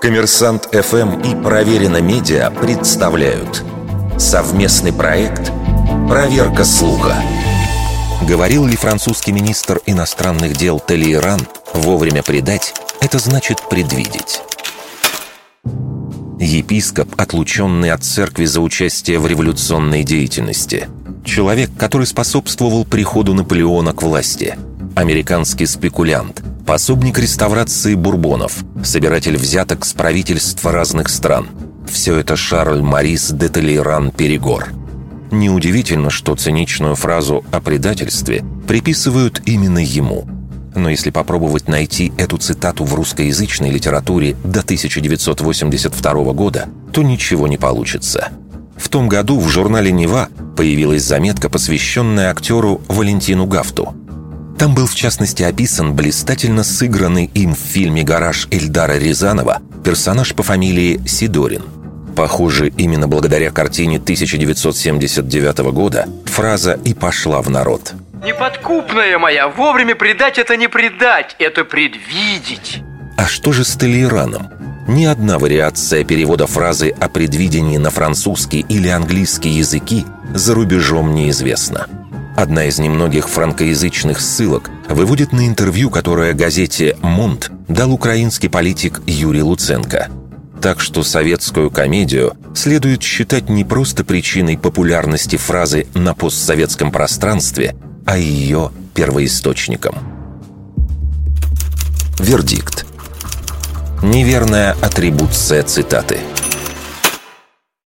Коммерсант ФМ и Проверено Медиа представляют совместный проект «Проверка слуха». Говорил ли французский министр иностранных дел Талейран «вовремя предать» — это значит предвидеть? Епископ, отлученный от церкви за участие в революционной деятельности. Человек, который способствовал приходу Наполеона к власти. Американский спекулянт. Пособник реставрации бурбонов. Собиратель взяток с правительства разных стран. Все это Шарль Марис де Толейран Перегор. Неудивительно, что циничную фразу о предательстве приписывают именно ему – но если попробовать найти эту цитату в русскоязычной литературе до 1982 года, то ничего не получится. В том году в журнале «Нева» появилась заметка, посвященная актеру Валентину Гафту. Там был в частности описан блистательно сыгранный им в фильме «Гараж» Эльдара Рязанова персонаж по фамилии Сидорин. Похоже, именно благодаря картине 1979 года фраза и пошла в народ – Неподкупная моя, вовремя предать это не предать, это предвидеть. А что же с Толейраном? Ни одна вариация перевода фразы о предвидении на французский или английский языки за рубежом неизвестна. Одна из немногих франкоязычных ссылок выводит на интервью, которое газете «Мунт» дал украинский политик Юрий Луценко. Так что советскую комедию следует считать не просто причиной популярности фразы на постсоветском пространстве – а ее первоисточником. Вердикт. Неверная атрибуция цитаты –